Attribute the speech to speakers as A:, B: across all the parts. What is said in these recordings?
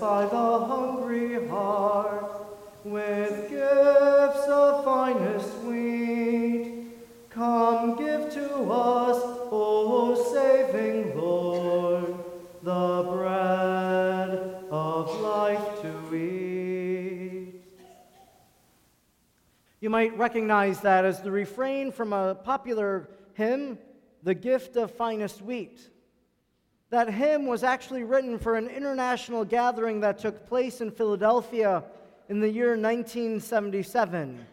A: satisfy the hungry heart with gifts of finest sweet. Come give to us, O saving Lord, the bread of life to eat. You might recognize that as the refrain from a popular hymn, The Gift of Finest Wheat. That hymn was actually written for an international gathering that took place in Philadelphia in the year 1977,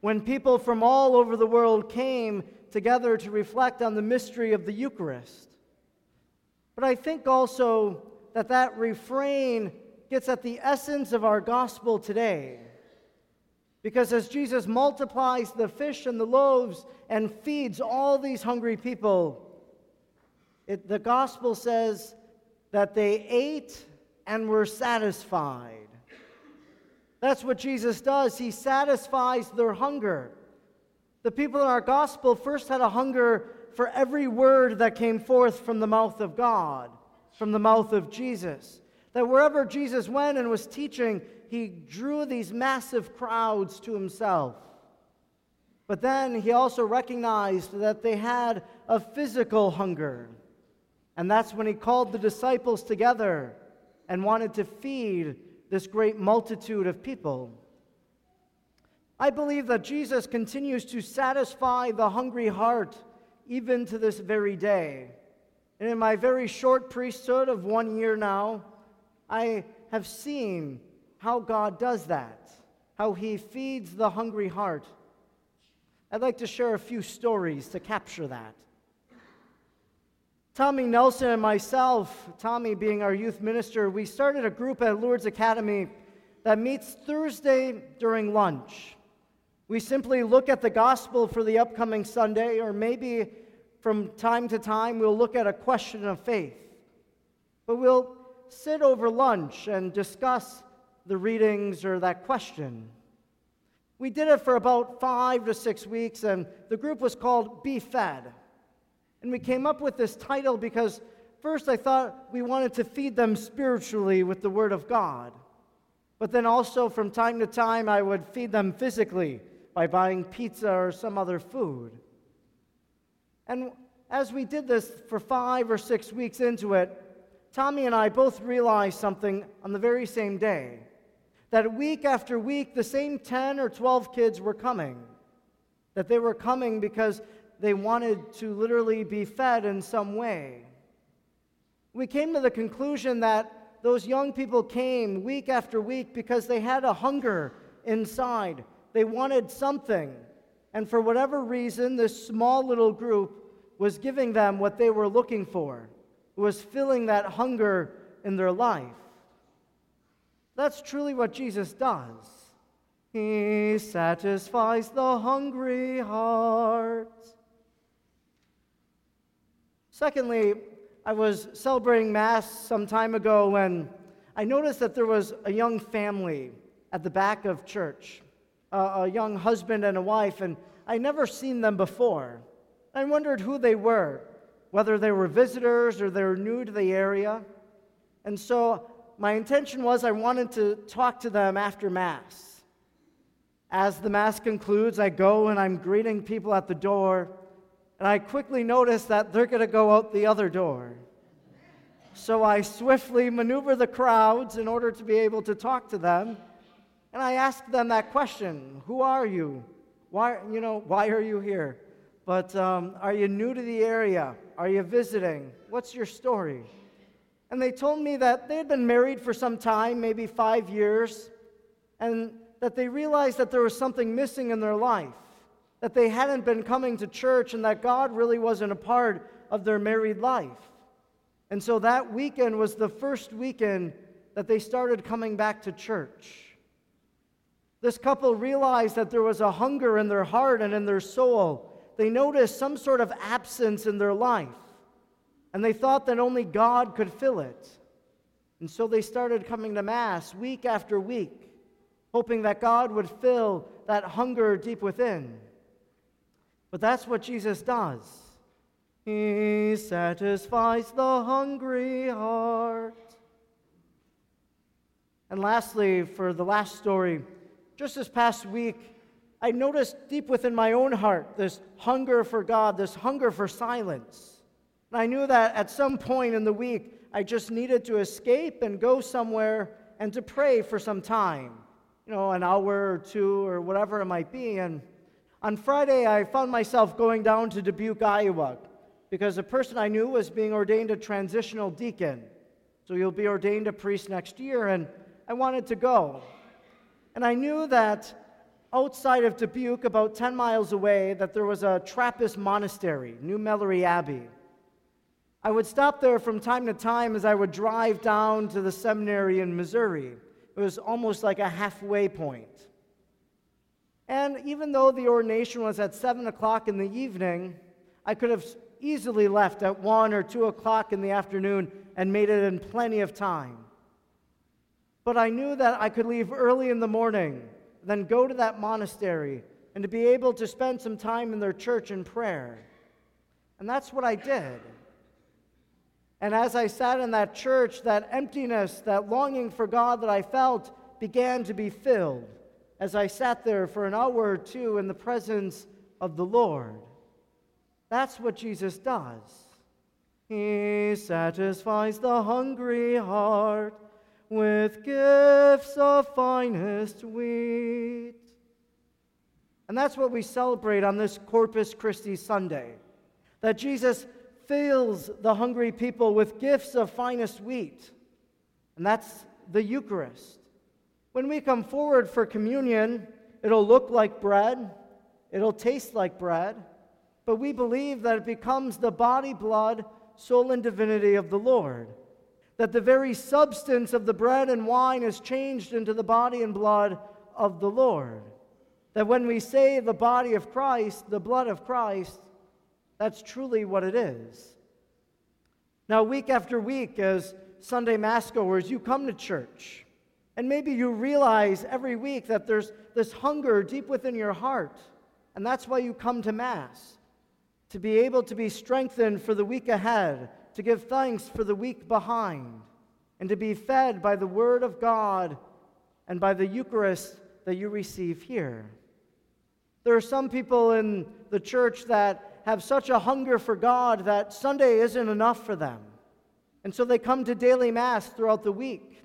A: when people from all over the world came together to reflect on the mystery of the Eucharist. But I think also that that refrain gets at the essence of our gospel today. Because as Jesus multiplies the fish and the loaves and feeds all these hungry people, it, the gospel says that they ate and were satisfied. That's what Jesus does. He satisfies their hunger. The people in our gospel first had a hunger for every word that came forth from the mouth of God, from the mouth of Jesus. That wherever Jesus went and was teaching, he drew these massive crowds to himself. But then he also recognized that they had a physical hunger. And that's when he called the disciples together and wanted to feed this great multitude of people. I believe that Jesus continues to satisfy the hungry heart even to this very day. And in my very short priesthood of one year now, I have seen how God does that, how he feeds the hungry heart. I'd like to share a few stories to capture that. Tommy Nelson and myself, Tommy being our youth minister, we started a group at Lourdes Academy that meets Thursday during lunch. We simply look at the gospel for the upcoming Sunday, or maybe from time to time we'll look at a question of faith. But we'll sit over lunch and discuss the readings or that question. We did it for about five to six weeks, and the group was called Be Fed. And we came up with this title because first I thought we wanted to feed them spiritually with the Word of God. But then also from time to time I would feed them physically by buying pizza or some other food. And as we did this for five or six weeks into it, Tommy and I both realized something on the very same day that week after week, the same 10 or 12 kids were coming. That they were coming because they wanted to literally be fed in some way. We came to the conclusion that those young people came week after week because they had a hunger inside. They wanted something. And for whatever reason, this small little group was giving them what they were looking for, it was filling that hunger in their life. That's truly what Jesus does. He satisfies the hungry heart. Secondly, I was celebrating Mass some time ago when I noticed that there was a young family at the back of church, uh, a young husband and a wife, and I'd never seen them before. I wondered who they were, whether they were visitors or they were new to the area. And so my intention was I wanted to talk to them after Mass. As the Mass concludes, I go and I'm greeting people at the door. And I quickly notice that they're going to go out the other door. So I swiftly maneuver the crowds in order to be able to talk to them. And I ask them that question Who are you? Why, you know, why are you here? But um, are you new to the area? Are you visiting? What's your story? And they told me that they had been married for some time, maybe five years, and that they realized that there was something missing in their life that they hadn't been coming to church and that God really wasn't a part of their married life. And so that weekend was the first weekend that they started coming back to church. This couple realized that there was a hunger in their heart and in their soul. They noticed some sort of absence in their life, and they thought that only God could fill it. And so they started coming to Mass week after week, hoping that God would fill that hunger deep within. But that's what Jesus does. He satisfies the hungry heart. And lastly, for the last story, just this past week, I noticed deep within my own heart this hunger for God, this hunger for silence. And I knew that at some point in the week, I just needed to escape and go somewhere and to pray for some time, you know, an hour or two or whatever it might be. And on Friday, I found myself going down to Dubuque, Iowa, because a person I knew was being ordained a transitional deacon. So he'll be ordained a priest next year, and I wanted to go. And I knew that outside of Dubuque, about 10 miles away, that there was a Trappist monastery, New Melleray Abbey. I would stop there from time to time as I would drive down to the seminary in Missouri. It was almost like a halfway point. And even though the ordination was at 7 o'clock in the evening, I could have easily left at 1 or 2 o'clock in the afternoon and made it in plenty of time. But I knew that I could leave early in the morning, then go to that monastery, and to be able to spend some time in their church in prayer. And that's what I did. And as I sat in that church, that emptiness, that longing for God that I felt began to be filled as I sat there for an hour or two in the presence of the Lord. That's what Jesus does. He satisfies the hungry heart with gifts of finest wheat. And that's what we celebrate on this Corpus Christi Sunday. That Jesus fills the hungry people with gifts of finest wheat. And that's the Eucharist. When we come forward for communion, it'll look like bread, it'll taste like bread, but we believe that it becomes the body, blood, soul, and divinity of the Lord. That the very substance of the bread and wine is changed into the body and blood of the Lord. That when we say the body of Christ, the blood of Christ, that's truly what it is. Now, week after week, as Sunday Mass goers, you come to church. And maybe you realize every week that there's this hunger deep within your heart. And that's why you come to Mass, to be able to be strengthened for the week ahead, to give thanks for the week behind, and to be fed by the Word of God and by the Eucharist that you receive here. There are some people in the church that have such a hunger for God that Sunday isn't enough for them. And so they come to daily Mass throughout the week.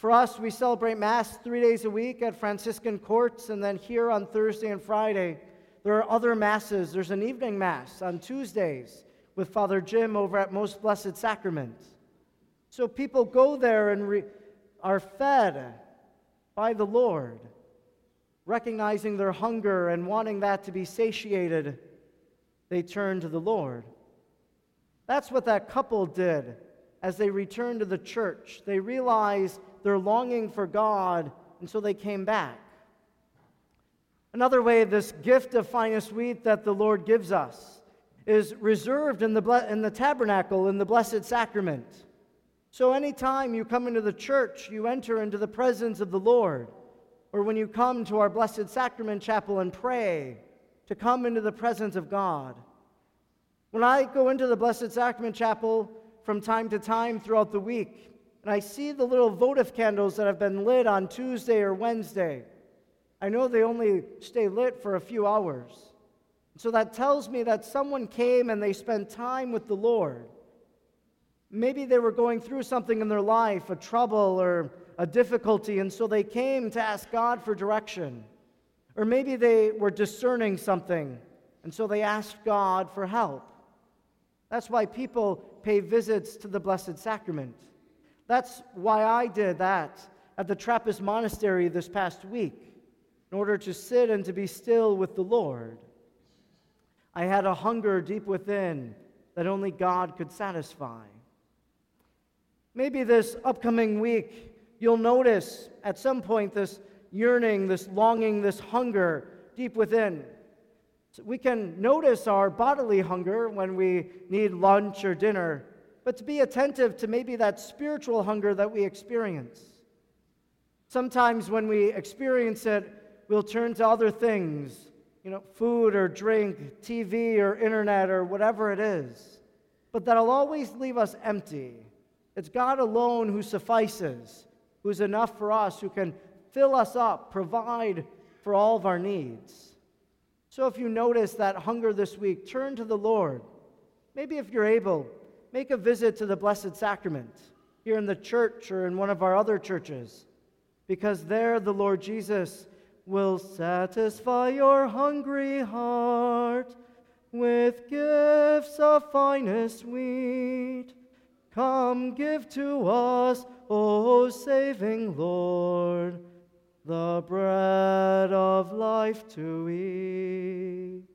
A: For us, we celebrate Mass three days a week at Franciscan Courts, and then here on Thursday and Friday, there are other Masses. There's an evening Mass on Tuesdays with Father Jim over at Most Blessed Sacrament. So people go there and re- are fed by the Lord, recognizing their hunger and wanting that to be satiated. They turn to the Lord. That's what that couple did as they returned to the church. They realized their longing for God, and so they came back. Another way, this gift of finest wheat that the Lord gives us is reserved in the, in the tabernacle, in the Blessed Sacrament. So, anytime you come into the church, you enter into the presence of the Lord. Or when you come to our Blessed Sacrament Chapel and pray, to come into the presence of God. When I go into the Blessed Sacrament Chapel from time to time throughout the week, and I see the little votive candles that have been lit on Tuesday or Wednesday. I know they only stay lit for a few hours. So that tells me that someone came and they spent time with the Lord. Maybe they were going through something in their life, a trouble or a difficulty, and so they came to ask God for direction. Or maybe they were discerning something, and so they asked God for help. That's why people pay visits to the Blessed Sacrament. That's why I did that at the Trappist monastery this past week, in order to sit and to be still with the Lord. I had a hunger deep within that only God could satisfy. Maybe this upcoming week, you'll notice at some point this yearning, this longing, this hunger deep within. So we can notice our bodily hunger when we need lunch or dinner, but to be attentive to maybe that spiritual hunger that we experience. Sometimes when we experience it, we'll turn to other things, you know, food or drink, TV or internet or whatever it is. But that'll always leave us empty. It's God alone who suffices. who's enough for us, who can fill us up, provide for all of our needs. So if you notice that hunger this week, turn to the Lord. Maybe if you're able, make a visit to the Blessed Sacrament here in the church or in one of our other churches, because there the Lord Jesus will satisfy your hungry heart with gifts of finest wheat. Come, give to us, O saving Lord, the bread of life to eat.